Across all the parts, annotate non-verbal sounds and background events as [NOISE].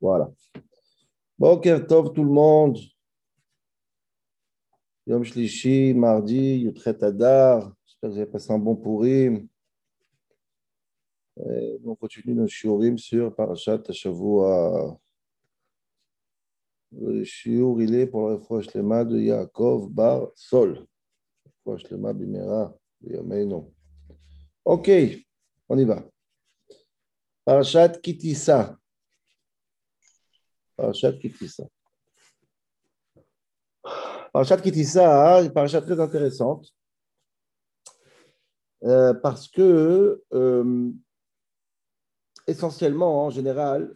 Voilà. Bon, Tov tout le monde. Yom Shlishi, mardi, Yutret Adar. J'espère que vous avez passé un bon pourri. On continue nos shiurim sur Parashat Shavua. Le shiur, il est pour le refroche lema de Yaakov Bar Sol. Refroche lema bimera, non. Ok, on y va. Parashat Kitissa. Parashat Kitissa. Parashat Kitissa, une parashat très intéressante. Euh, parce que, euh, essentiellement, en général,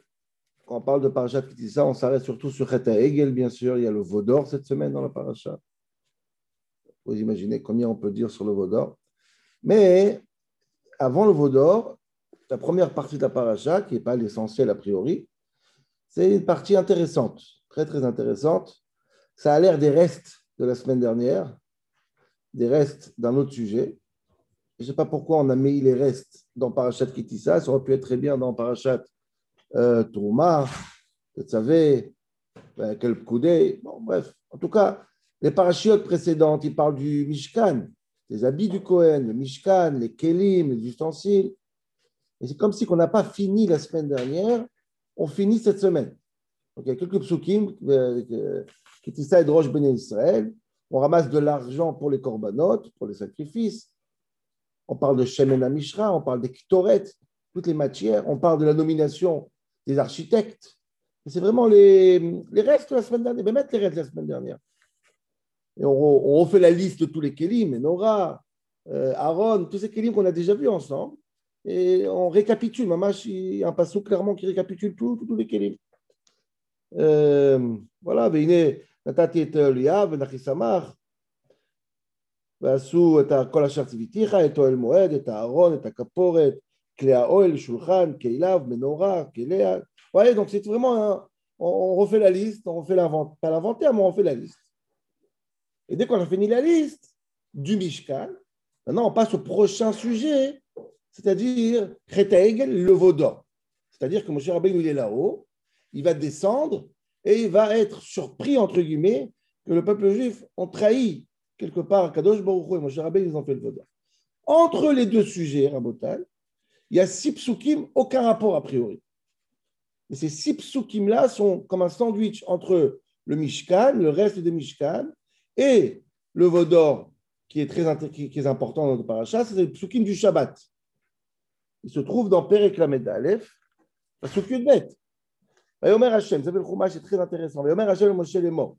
quand on parle de Parashat Kitissa, on s'arrête surtout sur Cheta Egel, bien sûr. Il y a le Vaudor cette semaine dans la parasha. Vous imaginez combien on peut dire sur le Vaudor. Mais avant le Vaudor, la première partie de la paracha, qui n'est pas l'essentiel a priori, c'est une partie intéressante, très très intéressante. Ça a l'air des restes de la semaine dernière, des restes d'un autre sujet. Je ne sais pas pourquoi on a mis les restes dans Parashat Kitissa, ça aurait pu être très bien dans Parashat euh, Touma, savez, quel coudé. Bon, bref, en tout cas, les parachutes précédentes, ils parlent du Mishkan, des habits du Kohen, le Mishkan, les Kelim, les ustensiles. Et c'est comme si on n'a pas fini la semaine dernière, on finit cette semaine. Il y a quelques psukim, euh, Kitissa et Drosh Ben Israël. On ramasse de l'argent pour les korbanot, pour les sacrifices. On parle de Shemen Mishra, on parle des Ktoret, toutes les matières. On parle de la nomination des architectes. C'est vraiment les, les, restes de la semaine dernière. Mettre les restes la semaine dernière. Et on, on refait la liste de tous les Kélim, Nora, euh, Aaron, tous ces Kélim qu'on a déjà vus ensemble et on récapitule. Mamash, il y a un passage clairement qui récapitule tous tout, les kelim. Euh, voilà, והנה נתתי את אליאב ונחי שמח, ועשו את כל אשר ציוויתיך, את אוהל מועד, את הארון, את הכפורת, כלי האוהל, שולחן, כליו, מנורה, כליה. voyez, donc c'est vraiment, un, on, refait la liste, on refait l'inventaire, pas l'inventaire, mais on refait la liste. Et dès qu'on a fini la liste du Mishkan, maintenant on passe au prochain sujet, c'est-à-dire le Vaudor. C'est-à-dire que Moshe Rabbeinu, il est là-haut, il va descendre et il va être surpris, entre guillemets, que le peuple juif ont trahi quelque part Kadosh Baruch et Moshe Rabbeinu, ils ont fait le Vaudor. Entre les deux sujets, Rabotal, il y a six psukim, aucun rapport a priori. Et ces six psukim-là sont comme un sandwich entre le Mishkan, le reste des Mishkan, et le Vaudor, qui est très important dans notre paracha, c'est le psukim du Shabbat il se trouve dans Perek Lamed Aleph, la de bête. Vayomer Hashem, ça fait le Chumash, c'est très intéressant. Vayomer Hashem, Moshe est mort.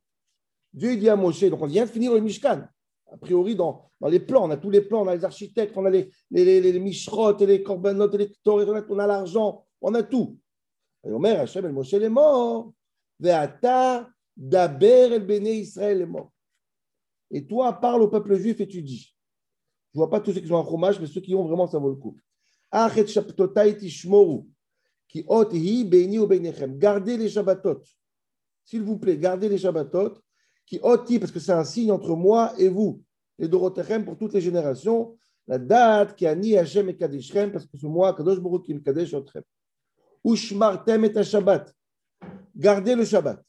Dieu dit à Moshe, donc on vient de finir le Mishkan. A priori, dans, dans les plans, on a tous les plans, on a les architectes, on a les, les, les, les Mishrot, les Korbanot, les Ktoret, on a l'argent, on a tout. Vayomer Hashem, Moshe est mort. Veata Daber el Bene Israël est mort. Et toi, parle au peuple juif et tu dis. Je ne vois pas tous ceux qui sont en Chumash, mais ceux qui ont vraiment, ça vaut le coup. Gardez les Shabbatot. S'il vous plaît, gardez les Shabbatot. Qui parce que c'est un signe entre moi et vous, les Dorotechem pour toutes les générations. La date qui a ni Hashem et Kadeshrem, parce que c'est moi, Kadosh Baruch qui me Kadesh Shabbat. Gardez le Shabbat.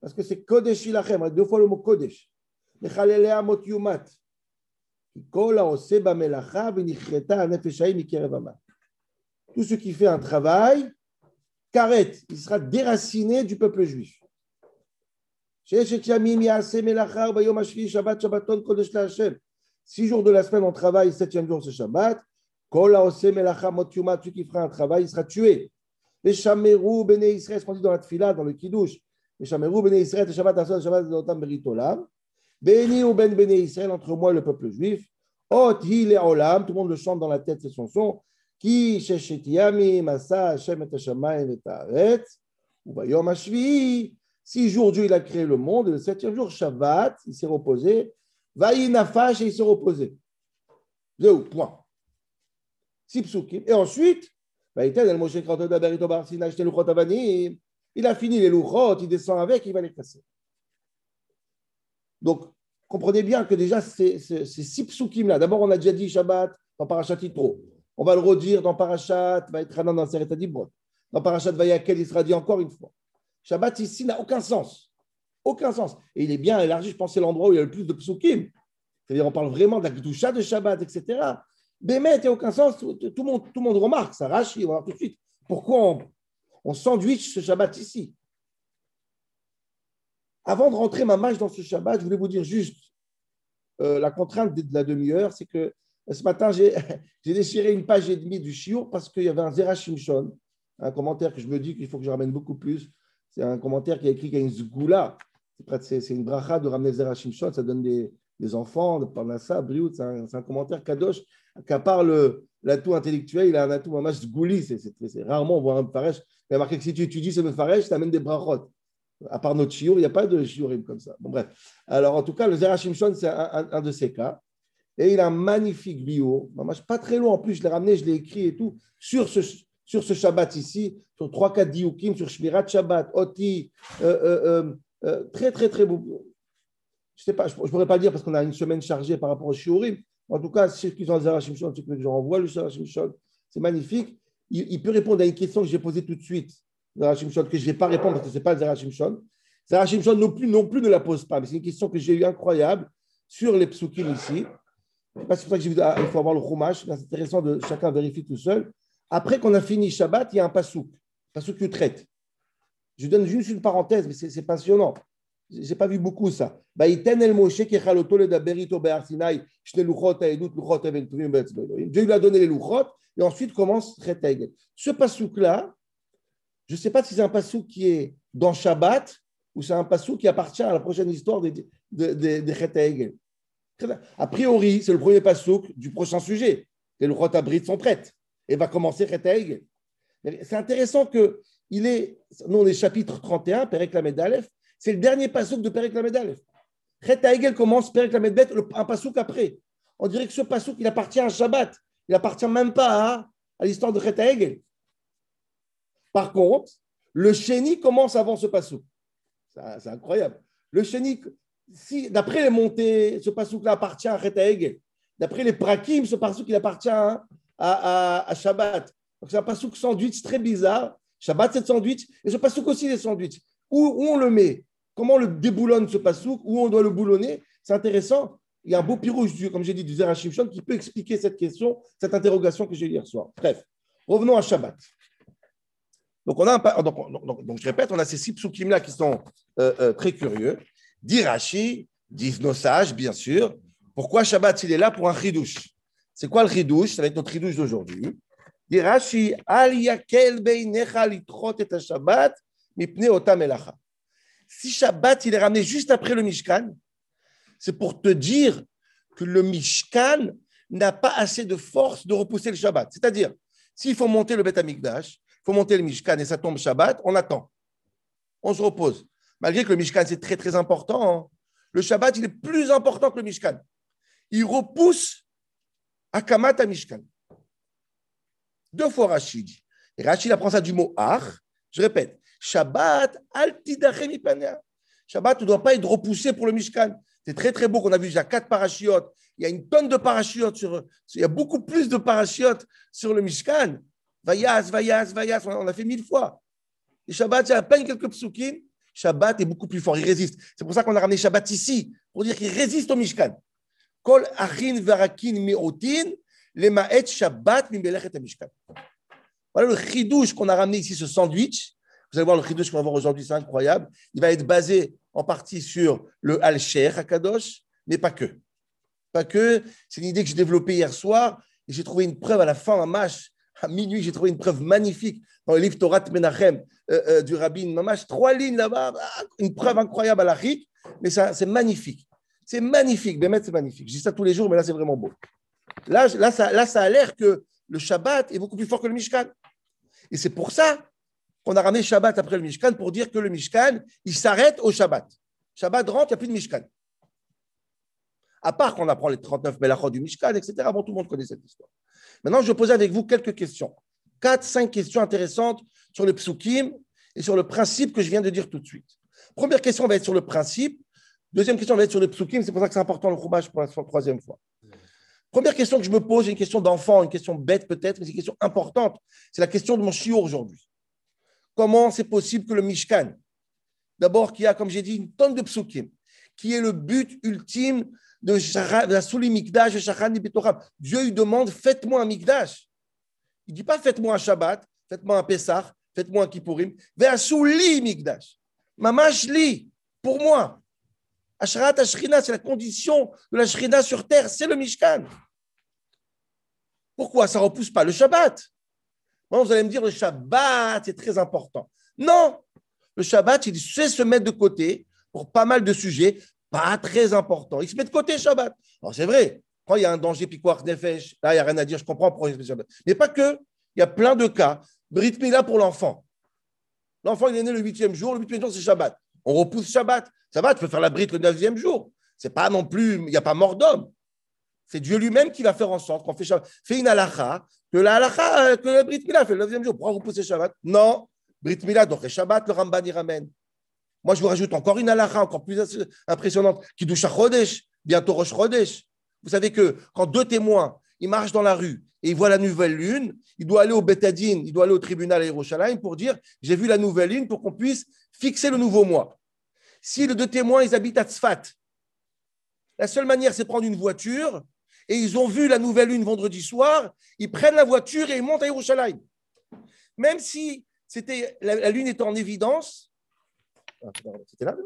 Parce que c'est Kodesh Ilachem, deux fois le mot Kodesh. Mechalelea Mot Yumat. Tout ce qui fait un travail, karet, il sera déraciné du peuple juif. Six jours de la semaine, on travaille, septième jour, c'est Shabbat. Celui qui fera un travail, il sera tué. Les Shamerou, Bene Israël, ce qu'on dans la Tfila, dans le Kiddush. Les Shamerou, Bene Israël, Shabbat, Asod, Shabbat, Zotam, Beritolam. Béni ou ben béni Israël entre moi et le peuple juif. Tout le monde le chante dans la tête, c'est son son. Sheshetiami masa et et. Ou. Six jours Dieu il a créé le monde et le septième jour Shabbat, il s'est reposé. Vayinafash et il s'est reposé. Zéou, point. Sipsukim. Et ensuite, il a fini les louchot, il descend avec, il va les casser. Donc, comprenez bien que déjà, ces, six psukim-là, d'abord, on a déjà dit Shabbat dans Parashat Yitro. On va le redire dans Parashat, va être dans Seret Adibrot. dans Parashat Vayakel, il sera dit encore une fois. Shabbat ici n'a aucun sens. Aucun sens. Et il est bien élargi, je pense c'est l'endroit où il y a le plus de psukim. C'est-à-dire, on parle vraiment de la Gdusha de Shabbat, etc. Bémet, il n'y a aucun sens. Tout, le monde, tout le monde remarque ça. Rashi, on va voir tout de suite. Pourquoi on, on sandwich ce Shabbat ici Avant de rentrer ma marche dans ce Shabbat, je voulais vous dire juste euh, la contrainte de, la demi-heure, c'est que ce matin, [LAUGHS] j'ai déchiré une page et demie du Shiur parce qu'il y avait un Zerachim Shon, un commentaire que je me dis qu'il faut que je ramène beaucoup plus. C'est un commentaire qui a écrit qu'il y a une zgoula. C'est une bracha de ramener Zerachim Shon, ça donne des, enfants, de Parnassa, Briout, c'est un, un, commentaire kadosh, qu'à part l'atout intellectuel, il a un atout mamash zgouli, c'est rarement on voit un faresh. Il a marqué que si tu étudies ce faresh, tu amènes des brachot. À part notre shiur, il n'y a pas de shiurim comme ça. Bon, bref. Alors, en tout cas, le Zerachim Shon, c'est un, de ces cas. Et il a un magnifique bio, pas très loin en plus, je l'ai ramené, je l'ai écrit et tout, sur ce, sur ce Shabbat ici, sur 3-4 diukim, sur Shmirat Shabbat, Oti, euh, euh, euh, très, très, très beau. Je sais pas, je ne pourrais pas dire parce qu'on a une semaine chargée par rapport au Shiurim. En tout cas, ceux qui ont le Zerachim Shon, ceux que je renvoie le Zerachim Shon, c'est magnifique. Il, peut répondre à une question que j'ai posée tout de suite, Shon, que je ne vais pas répondre parce que ce n'est pas le Zerachim Shon. Zerachim Shon non plus, non plus ne la pose pas, mais c'est une question que j'ai eue incroyable sur les psukim ici. C'est pour ça que j'ai ah, il faut avoir le chumash. C'est intéressant de chacun vérifier tout seul. Après qu'on a fini Shabbat, il y a un pasouk, pasouk traite. Je donne juste une parenthèse, mais c'est passionnant. Je n'ai pas vu beaucoup ça. Dieu lui a donné les louchot et ensuite commence Chetagel. Ce pasouk-là, je ne sais pas si c'est un pasouk qui est dans Shabbat ou c'est un pasouk qui appartient à la prochaine histoire des de, de, A priori, c'est le premier pasouk du prochain sujet. Les louchot abrites sont prêtes et va commencer Chetagel. C'est intéressant que il est, nous on est chapitre 31, Perek Lamed c'est le dernier pasouk de Perek Lamed Aleph. Chet commence Perek Lamed un pasouk après. On dirait que ce pasouk, il appartient à Shabbat. Il appartient même pas à, l'histoire de Chet Par contre, le Chéni commence avant ce pasouk. C'est incroyable. Le Chéni, si, d'après les montées, ce pasouk-là appartient à Chet D'après les Prakim, ce pasouk, il appartient à, Shabbat. Donc c'est un pasouk sandwich très bizarre. Shabbat, c'est sandwich. Et ce pasouk aussi, des sandwich. Où, où on le met? Comment on le déboulonne, ce pasouk? Où on doit le boulonner? C'est intéressant. Il y a un beau pirouge, comme j'ai dit, du Zerachim qui peut expliquer cette question, cette interrogation que j'ai eu hier soir. Bref, revenons à Shabbat. Donc, on a donc, je répète, on a ces six psukim-là qui sont euh, euh, très curieux. Dirachi, disent nos sages, bien sûr. Pourquoi Shabbat, il est là pour un chidouche? C'est quoi le chidouche? Ça va être notre chidouche d'aujourd'hui. Dirachi, al yakel beinecha litrot et Shabbat mipne otam elacha. Si Shabbat, il est ramené juste après le Mishkan, c'est pour te dire que le Mishkan n'a pas assez de force de repousser le Shabbat. C'est-à-dire, s'il faut monter le Beth Amikdash, il faut monter le Mishkan et ça tombe Shabbat, on attend. On se repose. Malgré que le Mishkan, c'est très, très important. Hein. Le Shabbat, il est plus important que le Mishkan. Il repousse Akamat à Mishkan. Deux fois Rachid. Et Rachid apprend ça du mot Ar. Je répète, Shabbat, altidachem Shabbat ne doit pas être repoussé pour le Mishkan. C'est très très beau qu'on a vu déjà quatre parachutes. Il y a une tonne de parachutes sur. Il y a beaucoup plus de parachutes sur le Mishkan. Vayas, vayas, vayas. On a fait mille fois. Et Shabbat, a à peine quelques psukim. Shabbat est beaucoup plus fort. Il résiste. C'est pour ça qu'on a ramené Shabbat ici pour dire qu'il résiste au Mishkan. Kol achin varakin mi'otin lemaet Shabbat mimelechet Mishkan. Voilà le chidouche qu'on a ramené ici, ce sandwich. Vous allez voir le chidouche qu'on va voir aujourd'hui, c'est incroyable. Il va être basé en partie sur le Al-Sher Kadosh, mais pas que. Pas que. C'est une idée que j'ai développée hier soir et j'ai trouvé une preuve à la fin, à Mamash, à minuit, j'ai trouvé une preuve magnifique dans le livre Torah Menachem euh, euh, du rabbin Mamash. Trois lignes là-bas, ah, une preuve incroyable à la RIC, mais c'est magnifique. C'est magnifique, Bémet, c'est magnifique. Je dis ça tous les jours, mais là, c'est vraiment beau. Là, là, ça, là, ça a l'air que le Shabbat est beaucoup plus fort que le Mishkan. Et c'est pour ça qu'on a ramené Shabbat après le Mishkan pour dire que le Mishkan, il s'arrête au Shabbat. Shabbat rentre, il n'y a plus de Mishkan. À part qu'on apprend les 39 Melachot du Mishkan, etc. Bon, tout le monde connaît cette histoire. Maintenant, je vais poser avec vous quelques questions. Quatre, cinq questions intéressantes sur le psukim et sur le principe que je viens de dire tout de suite. Première question va être sur le principe. Deuxième question va être sur le psukim. C'est pour ça que c'est important le roumage pour la troisième fois. Première question que je me pose, une question d'enfant, une question bête peut-être, mais c'est une question importante. C'est la question de mon chiot aujourd'hui. comment c'est possible que le Mishkan, d'abord qu'il y a, comme j'ai dit, une tonne de psukim, qui est le but ultime de, Dieu lui demande faites-moi un Mikdash. Il dit pas faites-moi un Shabbat, faites-moi un Pessah, faites-moi un Kippourim. Souli Mikdash. Mamash li, pour moi. Ashrat Ashrina, c'est la condition de la Shrina sur terre, c'est le Mishkan. Pourquoi Ça ne repousse pas le Shabbat? vous allez me dire, le Shabbat, c'est très important. Non, le Shabbat, il sait se mettre de côté pour pas mal de sujets, pas très importants. Il se met de côté Shabbat. Alors c'est vrai, quand il y a un danger piquoir nefesh, là, il n'y a rien à dire, je comprends pourquoi il se met Shabbat. Mais pas que, il y a plein de cas. Brit Mila pour l'enfant. L'enfant, il est né le huitième jour, le huitième jour, c'est Shabbat. On repousse Shabbat. Ça va, tu peux faire la brite le neuvième jour. C'est pas non plus, il n'y a pas mort d'homme. C'est Dieu lui-même qui va faire en sorte qu'on fait Shabbat. Fait une halakha, que la que le Brit Mila fait le neuvième jour. Pourquoi repousser Shabbat? Non. Brit Mila, donc le Shabbat, le Ramban y ramène. Moi, je vous rajoute encore une halakha encore plus impressionnante, qui douche à Chodesh, bientôt Rosh Chodesh. Vous savez que quand deux témoins, ils marchent dans la rue et ils voient la nouvelle lune, il doit aller au Betadine, il doit aller au tribunal à Yerushalayim pour dire j'ai vu la nouvelle lune pour qu'on puisse fixer le nouveau mois. Si les deux témoins, ils habitent à Tzfat, la seule manière, c'est prendre une voiture et ils ont vu la nouvelle lune vendredi soir, ils prennent la voiture et ils montent à Yerushalayim. Même si la, lune était en évidence, c'était là,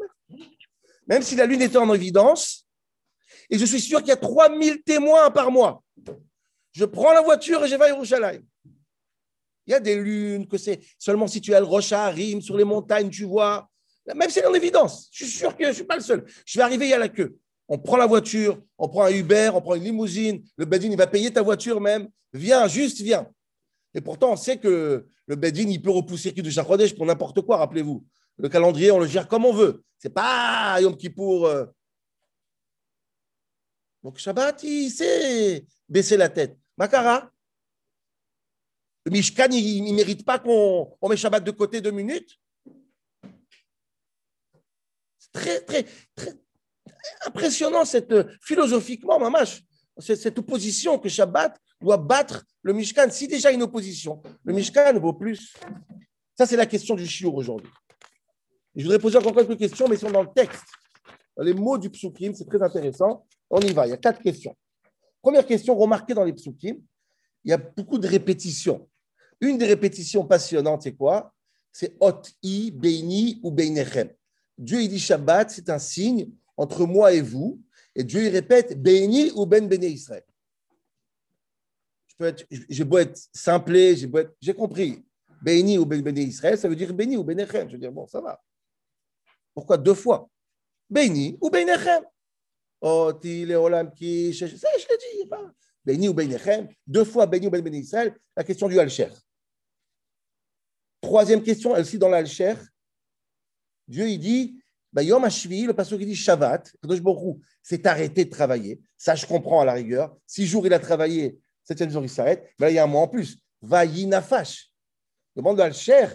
même si la lune était en évidence, et je suis sûr qu'il y a 3000 témoins par mois. Je prends la voiture et je vais à Yerushalayim. Il y a des lunes que c'est seulement si tu as le Rocha sur les montagnes, tu vois. Même si c'est en évidence. Je suis sûr que je ne suis pas le seul. Je vais arriver, il y a la queue. On prend la voiture, on prend un Uber, on prend une limousine. Le Bedin, il va payer ta voiture même. Viens, juste viens. Et pourtant, on sait que le Bedin, il peut repousser du Chachodesh pour n'importe quoi, rappelez-vous. Le calendrier, on le gère comme on veut. C'est pas Yom Kippour. Euh. Donc Shabbat, il sait baisser la tête. Makara, le Mishkan, il ne mérite pas qu'on met Shabbat de côté deux minutes. C'est très, très, très impressionnant cette, philosophiquement, mamash, cette opposition que Shabbat doit battre le Mishkan. Si déjà une opposition, le Mishkan vaut plus. Ça, c'est la question du Shiur aujourd'hui. Je voudrais poser encore quelques questions, mais ils sont dans le texte. les mots du psukim, c'est très intéressant. On y va, il y a quatre questions. Première question, remarquez dans les psukim, il y a beaucoup de répétitions. Une des répétitions passionnantes, c'est quoi? C'est Ot i, Beini ou Beinechem. Dieu, il dit Shabbat, c'est un signe entre moi et vous. Et Dieu, il répète Beini ou Ben Bene Israël. J'ai beau être simplé, j'ai compris. Beini ou Ben Bene Israël, ça veut dire Beini ou Benechem. Je veux dire, bon, ça va. Pourquoi deux fois? Beini ou Benechem. Oti leolam ki. Ça, je l'ai dit. Beini ou Benechem. Deux fois Beini ou Bene Israël. La question du Alcher. Troisième question, elle aussi dans l'Alcher. Dieu, il dit, bah, Yom Hashvi, le pasteur qui dit Shabbat, c'est arrêté de travailler. Ça, je comprends à la rigueur. Six jours, il a travaillé, septième jour, il s'arrête. Mais là, il y a un mot en plus. Va yinafash. Demande à Alcher,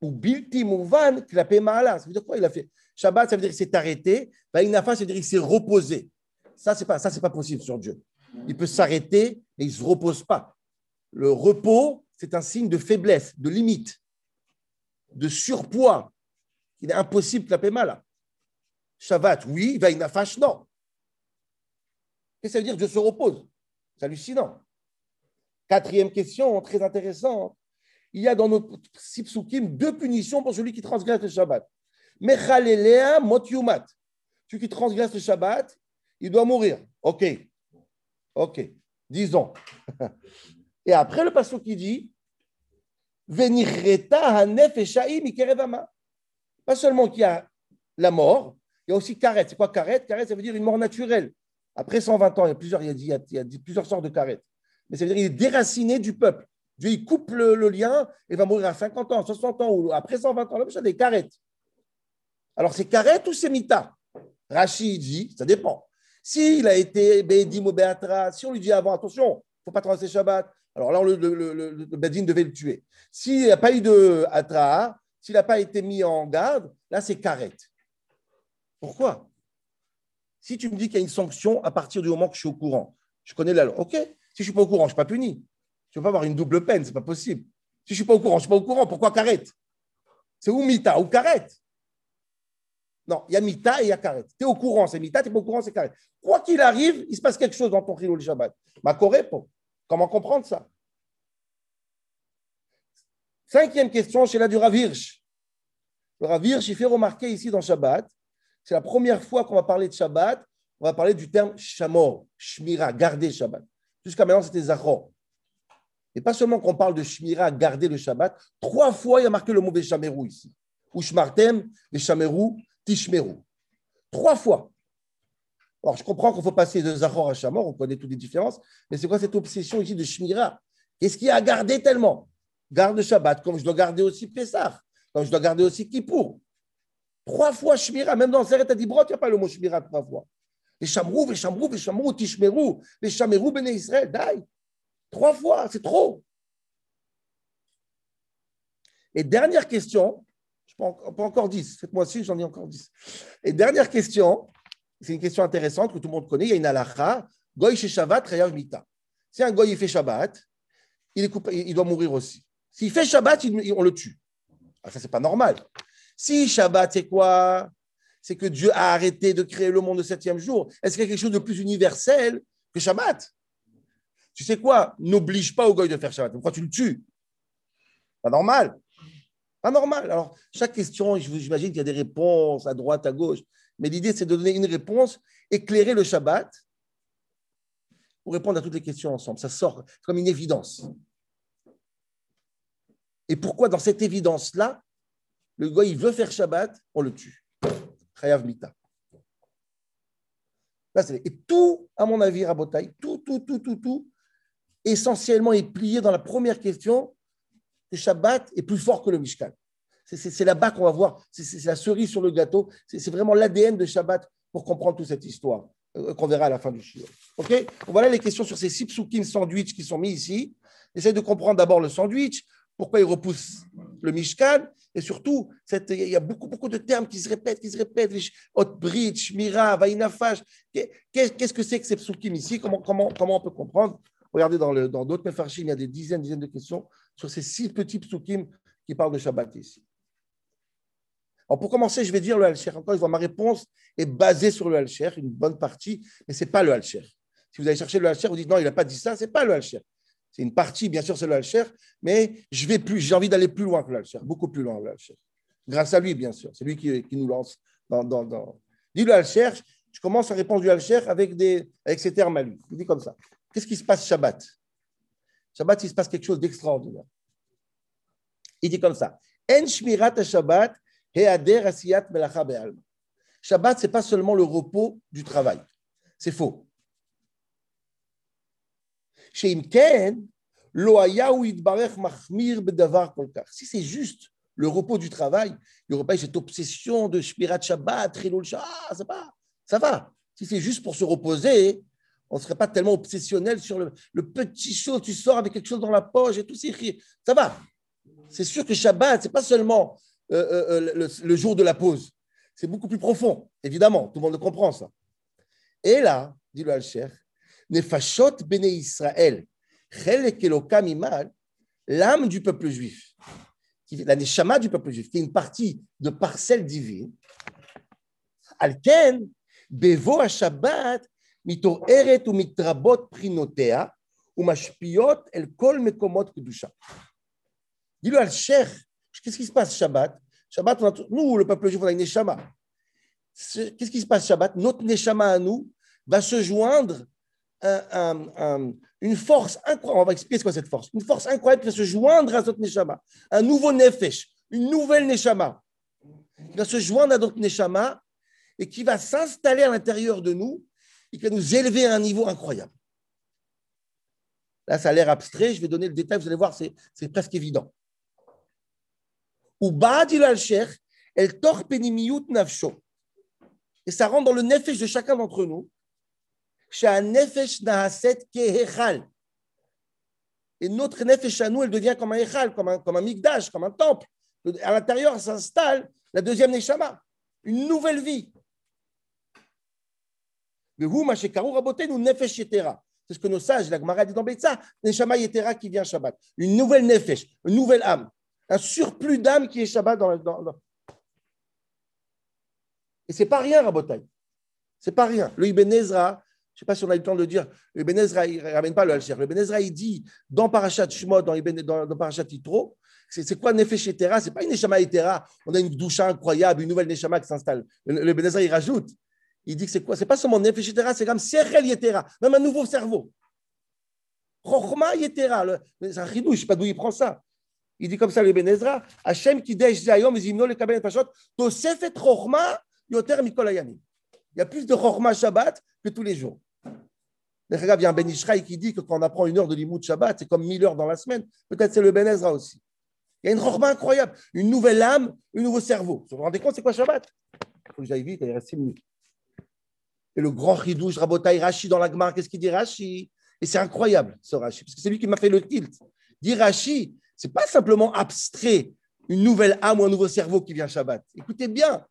ou bilti mouvan, klapé ma'ala. Ça veut dire quoi? Il a fait Shabbat, ça veut dire qu'il s'est arrêté. Va yinafash, ça veut dire qu'il s'est reposé. Ça, ça, c'est pas possible sur Dieu. Il peut s'arrêter, mais il ne se repose pas. Le repos, c'est un signe de faiblesse, de limite de surpoids il est impossible de la là. Shabbat, oui, Vainafash, non. Qu'est-ce que ça veut dire Dieu se repose? C'est hallucinant. Quatrième question, très intéressante. Il y a dans notre Sipsukim deux punitions pour celui qui transgresse le Shabbat. Mechalelea motyumat. Celui qui transgresse le Shabbat, il doit mourir. Ok. Ok. Disons. [LAUGHS] Et après, le passage qui dit pas seulement qu'il y a la mort, il y a aussi karet. C'est quoi karet? Karet, ça veut dire une mort naturelle. Après 120 ans, il y a plusieurs, il y a, il y a plusieurs sortes de karet. Mais ça veut dire qu'il est déraciné du peuple. Dieu, il coupe le, lien et va mourir à 50 ans, 60 ans ou après 120 ans. Là, ça des karet. Alors, c'est karet ou c'est mita? Rachid dit, ça dépend. S'il a été Bedim ou Beatra, si on lui dit avant, attention, il ne faut pas transgresser Shabbat, alors là, le, le, devait le tuer. S'il n'y a pas eu de Atra, s'il n'a pas été mis en garde, là, c'est carré. Pourquoi? Si tu me dis qu'il y a une sanction à partir du moment que je suis au courant, je connais la loi. OK, si je ne suis pas au courant, je ne suis pas puni. Je ne peux pas avoir une double peine, ce n'est pas possible. Si je ne suis pas au courant, je ne suis pas au courant, pourquoi carré? C'est ou mita ou karet. Non, il y a mita et il y a karet. Tu es au courant, c'est mita, tu n'es pas au courant, c'est karet. Quoi qu'il arrive, il se passe quelque chose dans ton le Shabbat. Ma répond. Comment comprendre ça? Cinquième question, c'est la du Ravirch. Le Ravirch, il fait remarquer ici dans Shabbat, c'est la première fois qu'on va parler de Shabbat, on va parler du terme shamor, shmira, garder Shabbat. Jusqu'à maintenant, c'était zachor. Et pas seulement qu'on parle de shmira, garder le Shabbat, trois fois il y a marqué le mot Veshameru ici. Ou shmartem, Veshameru, tishmeru. Trois fois. Alors, je comprends qu'il faut passer de Zachor à Shamor, on connaît toutes les différences, mais c'est quoi cette obsession ici de Shmira? Qu'est-ce qu'il y a à garder tellement? Garde Shabbat, comme je dois garder aussi Pessah, comme je dois garder aussi Kippour. Trois fois Shmira, même dans Seret Adibrot, il n'y a pas le mot Shmira trois fois. Les Shamrou, les Shamrou, les Shamrou, Tishmeru, les Shamerou, Bene Israël, Dai. Trois fois, c'est trop. Et dernière question, je peux encore dix, cette mois-ci, j'en ai encore dix. Et dernière question, c'est une question intéressante que tout le monde connaît. Il y a une halakha, goy chez Shabbat, reyav mita. Si un goy fait Shabbat, il, doit mourir aussi. S'il fait Shabbat, on le tue. Ah, ça, c'est pas normal. Si Shabbat, c'est quoi? C'est que Dieu a arrêté de créer le monde le septième jour. Est-ce qu'il y a quelque chose de plus universel que Shabbat? Tu sais quoi? N'oblige pas au goy de faire Shabbat. Pourquoi tu le tues? Pas normal. Pas normal. Alors, chaque question, j'imagine qu'il y a des réponses à droite, à gauche. Mais l'idée, c'est de donner une réponse, éclairer le Shabbat pour répondre à toutes les questions ensemble. Ça sort comme une évidence. Et pourquoi, dans cette évidence-là, le gars, veut faire Shabbat, on le tue. Chayav Mita. Et tout, à mon avis, Rabotai, tout, tout, tout, tout, tout, essentiellement est plié dans la première question que Shabbat est plus fort que le Mishkan. C'est là-bas qu'on va voir, c'est la cerise sur le gâteau, c'est vraiment l'ADN de Shabbat pour comprendre toute cette histoire euh, qu'on verra à la fin du shiur. Ok? Voilà les questions sur ces six psukim sandwich qui sont mis ici. Essayez de comprendre d'abord le sandwich, pourquoi il repousse le Mishkan, et surtout, il y a beaucoup, beaucoup de termes qui se répètent, qui se répètent, Hot Bridge, Mira, Vainafash. Qu'est-ce que c'est que ces psukim ici? Comment, comment, comment on peut comprendre? Regardez dans d'autres dans il y a des dizaines, dizaines de questions sur ces six petits psukim qui parlent de Shabbat ici. Alors pour commencer, je vais dire le Alcher. Encore une fois, ma réponse est basée sur le Alcher, une bonne partie, mais ce n'est pas le Alcher. Si vous allez chercher le Alcher, vous dites non, il n'a pas dit ça, ce n'est pas le Alcher. C'est une partie, bien sûr, c'est le Alcher, mais j'ai envie d'aller plus loin que le Alcher, beaucoup plus loin que le Alcher. Grâce à lui, bien sûr. C'est lui qui, nous lance dans. Dit le Alcher, je commence à répondre du Alcher avec, des, avec ces termes à lui. Il dit comme ça. Qu'est-ce qui se passe Shabbat? Shabbat, il se passe quelque chose d'extraordinaire. Il dit comme ça. En shmirat Shabbat Shabbat, ce n'est pas seulement le repos du travail. C'est faux. Si c'est juste le repos du travail, il n'y aurait pas cette obsession de Shmirat Shabbat, ça va, ça va. Si c'est juste pour se reposer, on ne serait pas tellement obsessionnel sur le, petit chose, tu sors avec quelque chose dans la poche et tout, ça va. C'est sûr que Shabbat, ce n'est pas seulement euh, euh, euh, le, jour de la pause. C'est beaucoup plus profond, évidemment, tout le monde comprend ça. Et là, dit le Al-Sheikh, Nefashot Bene Israël, l'âme du peuple juif, la neshama du peuple juif, qui est une partie de parcelle divine, Alken, Bevo Shabbat, ou mashpiot el kol mekomot kedusha. Dis-le al Qu'est-ce qui se passe Shabbat Shabbat, nous, le peuple juif, on a une Neshama. Qu'est-ce qui se passe Shabbat Notre Neshama à nous va se joindre à une force incroyable. On va expliquer ce qu'est cette force. Une force incroyable qui va se joindre à notre Neshama. Un nouveau Nefesh, une nouvelle Neshama. Qui va se joindre à notre Neshama et qui va s'installer à l'intérieur de nous et qui va nous élever à un niveau incroyable. Là, ça a l'air abstrait. Je vais donner le détail. Vous allez voir, c'est presque évident. Ou Ba'adil al-Sheikh, El Penimiyut Nafsho. Et ça rentre dans le nefesh de chacun d'entre nous. nefesh Nahaset Kehechal. Et notre nefesh à nous, elle devient comme un echal, comme un, comme un migdash, comme un temple. À l'intérieur s'installe la deuxième neshama, une nouvelle vie. Le hu mashekaru rabotenu nefesh yetera. C'est ce que nos sages, la Gemara dit dans Betsa, neshama yetera qui vient Shabbat. Une nouvelle nefesh, une nouvelle âme Un surplus d'âme qui est Shabbat dans, dans, Et c'est pas rien, Rabotai. C'est pas rien. Le Ibn Ezra, je ne sais pas si on a eu le temps de le dire, le Ibn Ezra, il ne ramène pas le Alcher. Le Ibn Ezra, il dit dans Parashat Shemot, dans, dans, dans Parashat Yitro, c'est quoi Nefesh Etera C'est pas une Neshama Etera. On a une douche incroyable, une nouvelle Neshama qui s'installe. Le, le Ben il rajoute. Il dit que c'est quoi? C'est pas seulement Nefesh Etera, c'est comme Sechel Yetera, même un nouveau cerveau. Chochma Yetera. C'est un chidou, je ne sais pas d'où il prend ça. Il dit comme ça, le Ben Ezra, Hashem Kidesh Zayom, Zimno, le Kabel Pashot, Tosefet Chochma Yoter Mikol Il y a plus de Chochma Shabbat que tous les jours. Il y a un Ben Ishraï qui dit que quand on apprend une heure de Limoud Shabbat, c'est comme mille heures dans la semaine. Peut-être c'est le Ben Ezra aussi. Il y a une rochma incroyable, une nouvelle âme, un nouveau cerveau. Vous vous rendez compte, c'est quoi Shabbat? Il faut que j'aille vite, il reste 6 minutes. Et le grand Ridouche, Rabotai, Rashi dans la Gemara, qu'est-ce qu'il dit Rashi Et c'est incroyable, ce Rashi, parce que c'est lui qui m'a fait le tilt. Dit Rashi, c'est pas simplement abstrait, une nouvelle âme ou un nouveau cerveau qui vient Shabbat. Écoutez bien,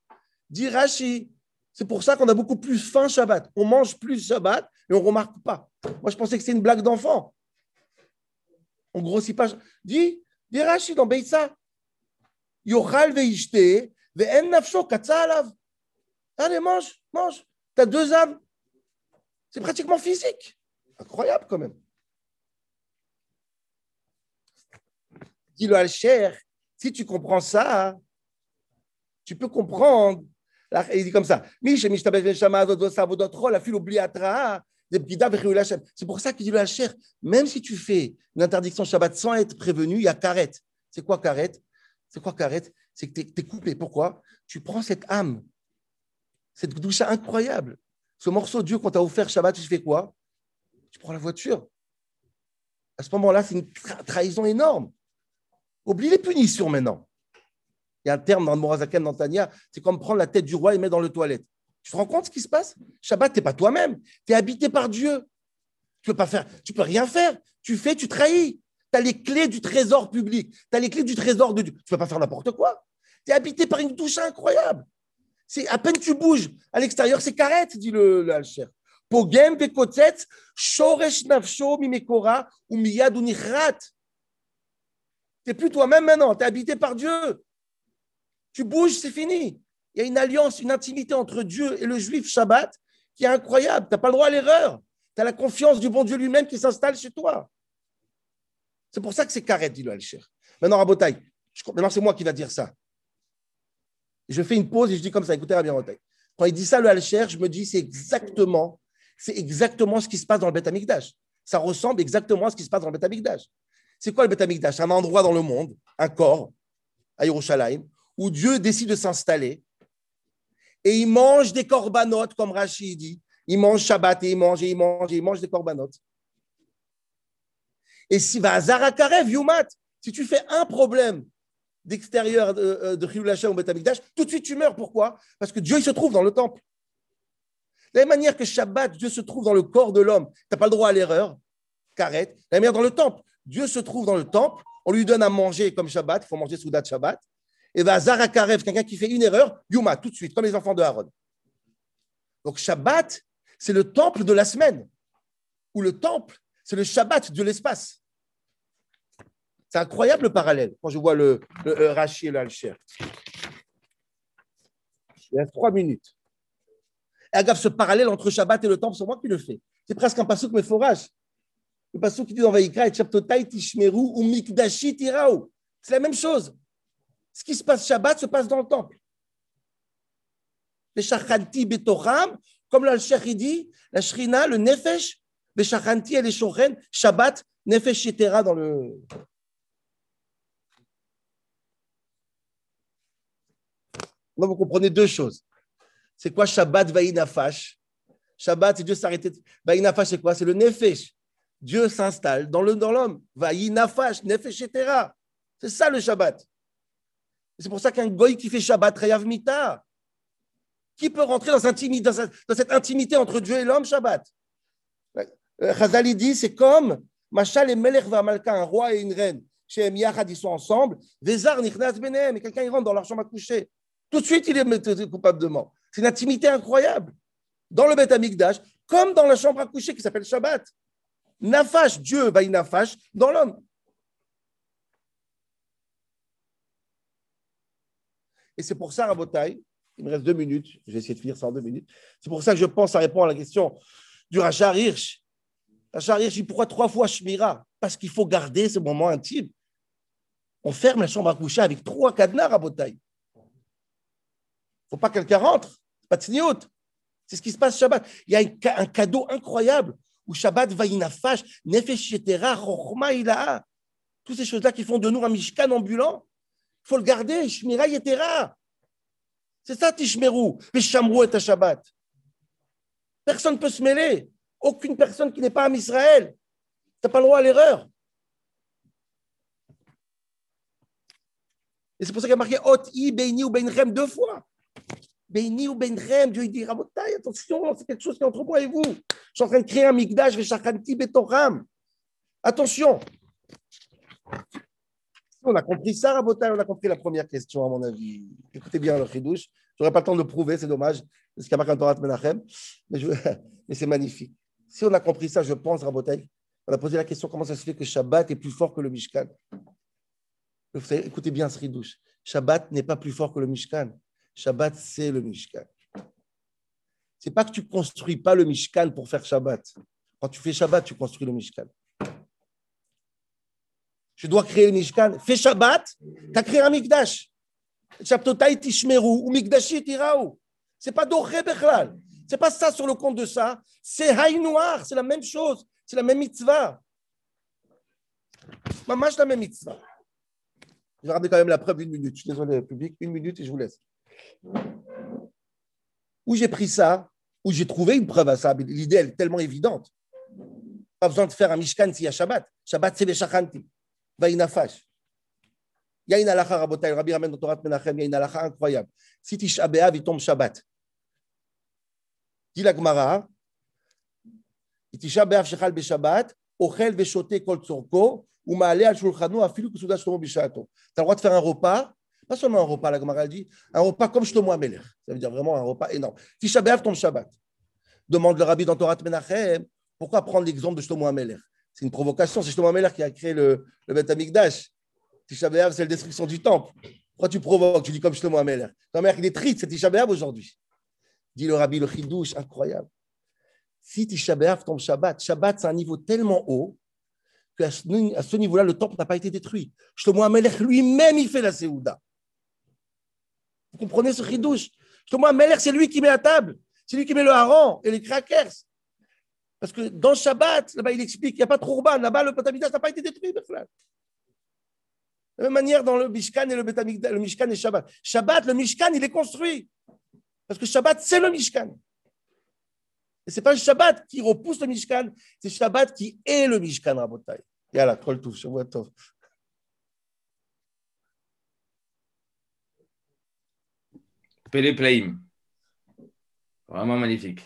dit Rashi, c'est pour ça qu'on a beaucoup plus faim Shabbat. On mange plus Shabbat et on ne remarque pas. Moi, je pensais que c'était une blague d'enfant. On grossit pas. Dit, dit Rashi dans Beitza, Yochal veishte, ve'en nafsho katsa alav. Allez, mange, mange. Tu as deux âmes. C'est pratiquement physique. Incroyable quand même. Dis-le al cher, si tu comprends ça, tu peux comprendre. Il dit comme ça. C'est pour ça qu'il dit le Hacher, même si tu fais une interdiction Shabbat sans être prévenu, il y a karet. C'est quoi karet? C'est quoi karet? C'est que tu es, coupé. Pourquoi? Tu prends cette âme, cette douche incroyable. Ce morceau Dieu qu'on t'a offert Shabbat, tu fais quoi? Tu prends la voiture. À ce moment-là, c'est une trahison énorme. Oublie les punitions maintenant. Il y a un terme dans le Morazaken, dans Tania, c'est comme prendre la tête du roi et mettre dans le toilette. Tu te rends compte ce qui se passe? Shabbat, tu n'es pas toi-même. Tu es habité par Dieu. Tu peux pas faire, tu peux rien faire. Tu fais, tu trahis. Tu as les clés du trésor public. Tu as les clés du trésor de Dieu. Tu ne peux pas faire n'importe quoi. Tu es habité par une douche incroyable. C'est à peine tu bouges à l'extérieur, c'est carrette, dit le, le Alcher. Pogem shoresh nafsho mimekora plus toi-même maintenant, tu es habité par Dieu. Tu bouges, c'est fini. Il y a une alliance, une intimité entre Dieu et le juif Shabbat qui est incroyable. Tu n'as pas le droit à l'erreur. Tu as la confiance du bon Dieu lui-même qui s'installe chez toi. C'est pour ça que c'est carré, dit le Alcher. Maintenant, Rabotai, maintenant c'est moi qui va dire ça. Je fais une pause et je dis comme ça, écoutez Rabbi Quand il dit ça, le Alcher, je me dis c'est exactement, c'est exactement ce qui se passe dans le Beth Amikdash. Ça ressemble exactement à ce qui se passe dans le Beth Amikdash. C'est quoi le Beth Amikdash Un endroit dans le monde, un corps, à Yerushalayim, où Dieu décide de s'installer et il mange des corbanotes, comme Rachid dit. Il mange Shabbat et il mange et il mange et il mange des corbanotes. Et si va Zarakarev, Yumat, si tu fais un problème d'extérieur de, de ou Betamikdash, tout de suite tu meurs. Pourquoi? Parce que Dieu il se trouve dans le temple. De la même manière que Shabbat, Dieu se trouve dans le corps de l'homme, tu n'as pas le droit à l'erreur, Karet. De la même manière dans le temple, Dieu se trouve dans le temple, on lui donne à manger comme Shabbat, il faut manger Soudat Shabbat et va Zarakarev, quelqu'un qui fait une erreur, Yuma, tout de suite, comme les enfants de Aaron. Donc Shabbat, c'est le temple de la semaine, ou le temple, c'est le Shabbat de l'espace. C'est incroyable le parallèle quand je vois le, le, Rashi et le Alcher. Il y a trois minutes. Et regarde, ce parallèle entre Shabbat et le temple, c'est moi qui le fais. C'est presque un passouk mais forage. Le passouk qui dit dans Vaïkra, et Tishmeru ou Mikdashi Tirao. C'est la même chose. Ce qui se passe Shabbat se passe dans le temple. Les shachanti betoram, comme le Cheikh dit, la shrina, le nefesh, les shachanti et les shochen, Shabbat, nefesh etera dans le. Vous comprenez deux choses. C'est quoi Shabbat vaïnafash Shabbat, c'est Dieu s'arrêter. Vaïnafash, c'est quoi? C'est le nefesh. Dieu s'installe dans l'homme. Dans Vaïnafash, nefesh etera. C'est ça le Shabbat. C'est pour ça qu'un goy qui fait Shabbat, Reyav Mita, qui peut rentrer dans, cette intimité entre Dieu et l'homme, Shabbat? Euh, Chazali dit, c'est comme Machal et un roi et une reine. Chez Yachad, ils sont ensemble. Vezar Nichnas Benem, et quelqu'un rentre dans leur chambre à coucher. Tout de suite, il est coupable de mort. C'est une intimité incroyable. Dans le Beth Amikdash, comme dans la chambre à coucher qui s'appelle Shabbat. Nafash, Dieu va nafash dans l'homme. Et c'est pour ça, Rabotai, il me reste deux minutes, je vais essayer de finir ça en deux minutes. C'est pour ça que je pense à répondre à la question du Rachar Hirsch. Rachar Hirsch pourquoi trois fois Shmira? Parce qu'il faut garder ce moment intime. On ferme la chambre à coucher avec trois cadenas, Rabotai. Faut pas que quelqu'un rentre. Pas de signote. C'est ce qui se passe Shabbat. Il y a un cadeau incroyable où Shabbat va inafash, nefesh yetera, rochma ilaha. Toutes ces choses-là qui font de nous un mishkan ambulant. Il faut le garder, shmira yetera. C'est ça, Tishmeru. Est à Shabbat. Personne ne peut se mêler. Aucune personne qui n'est pas à Israël. Tu n'as pas le droit à l'erreur. Et c'est pour ça qu'il y a marqué Ot i beini ou benrem deux fois. Beini ou benrem, Dieu dit Rabotai, attention, c'est quelque chose qui est entre moi et vous. Je suis en train de créer un mikdash, veshachanti betoram. Attention. On a compris ça, Rabotai, on a compris la première question, à mon avis. Écoutez bien le chidouche. Je n'aurai pas le temps de le prouver, c'est dommage. C'est ce qu'il y a en Torah Menachem. Mais, [LAUGHS] mais c'est magnifique. Si on a compris ça, je pense, Rabotai, on a posé la question comment ça se fait que Shabbat est plus fort que le Mishkan? Écoutez bien ce ridouche. Shabbat n'est pas plus fort que le Mishkan. Shabbat, c'est le Mishkan. C'est pas que tu construis pas le Mishkan pour faire Shabbat. Quand tu fais Shabbat, tu construis le Mishkan. Je dois créer le Mishkan. Fais Shabbat, tu as créé un Mikdash. Shabtotai tishmeru ou Mikdashi tiraou. C'est pas doré bechlal. C'est pas ça sur le compte de ça. C'est Haï Noir. C'est la même chose. C'est la même mitzvah. Mamash la même mitzvah. Je vais ramener quand même la preuve d'une minute. Je suis désolé, public, une minute et je vous laisse. Où j'ai pris ça, où j'ai trouvé une preuve à ça. L'idée, elle est tellement évidente. Pas besoin de faire un Mishkan s'il y a Shabbat. Shabbat, c'est Veshachanti. Vaïnafash. Il y a une halakha, Rabotai, Rabbi ramène dans Torah Menachem, il y a une halakha incroyable. Si Tisha B'Av, il tombe Shabbat. Dit la Gemara, Tisha B'Av Shechal B'Shabbat, Ochel Veshote Kol Tzorko, ou Ma'ale Al Shulchanu, Afilu Kusuda Shlomo Bishato. Tu as le droit de faire un repas, pas seulement un repas, la Gemara dit, un repas comme Shlomo Ameler. Ça veut dire vraiment un repas énorme. Tisha B'Av tombe Shabbat. Demande le Rabbi dans Torah Menachem, pourquoi prendre l'exemple de Shlomo Ameler C'est une provocation, c'est Shlomo Ameler qui a créé le, le Beth Amikdash. Tisha B'Av, c'est la destruction du temple. Pourquoi tu provoques Tu dis comme Shlomo Ameler. Ta mère, il est c'est Tisha aujourd'hui. Dit le Rabbi, le Chidouche, incroyable. Si Tisha tombe Shabbat, Shabbat, c'est un niveau tellement haut qu'à ce niveau-là, le temple n'a pas été détruit. Shlomo Ameler lui-même, il fait la Séouda. Vous comprenez ce Chidouche? Shlomo Ameler, c'est lui qui met la table. C'est lui qui met le hareng et les crackers. Parce que dans Shabbat, là-bas, il explique qu'il n'y a pas trop urbain. Là-bas, le Potamidas n'a pas été détruit. De la même manière dans le Mishkan et le, le Mishkan et Shabbat. Shabbat, le Mishkan, il est construit. Parce que Shabbat, c'est le Mishkan. Et ce n'est pas Shabbat qui repousse le Mishkan, c'est Shabbat qui est le Mishkan, Rabotai. Yalla, kol tov. Pele Plaim. Vraiment magnifique.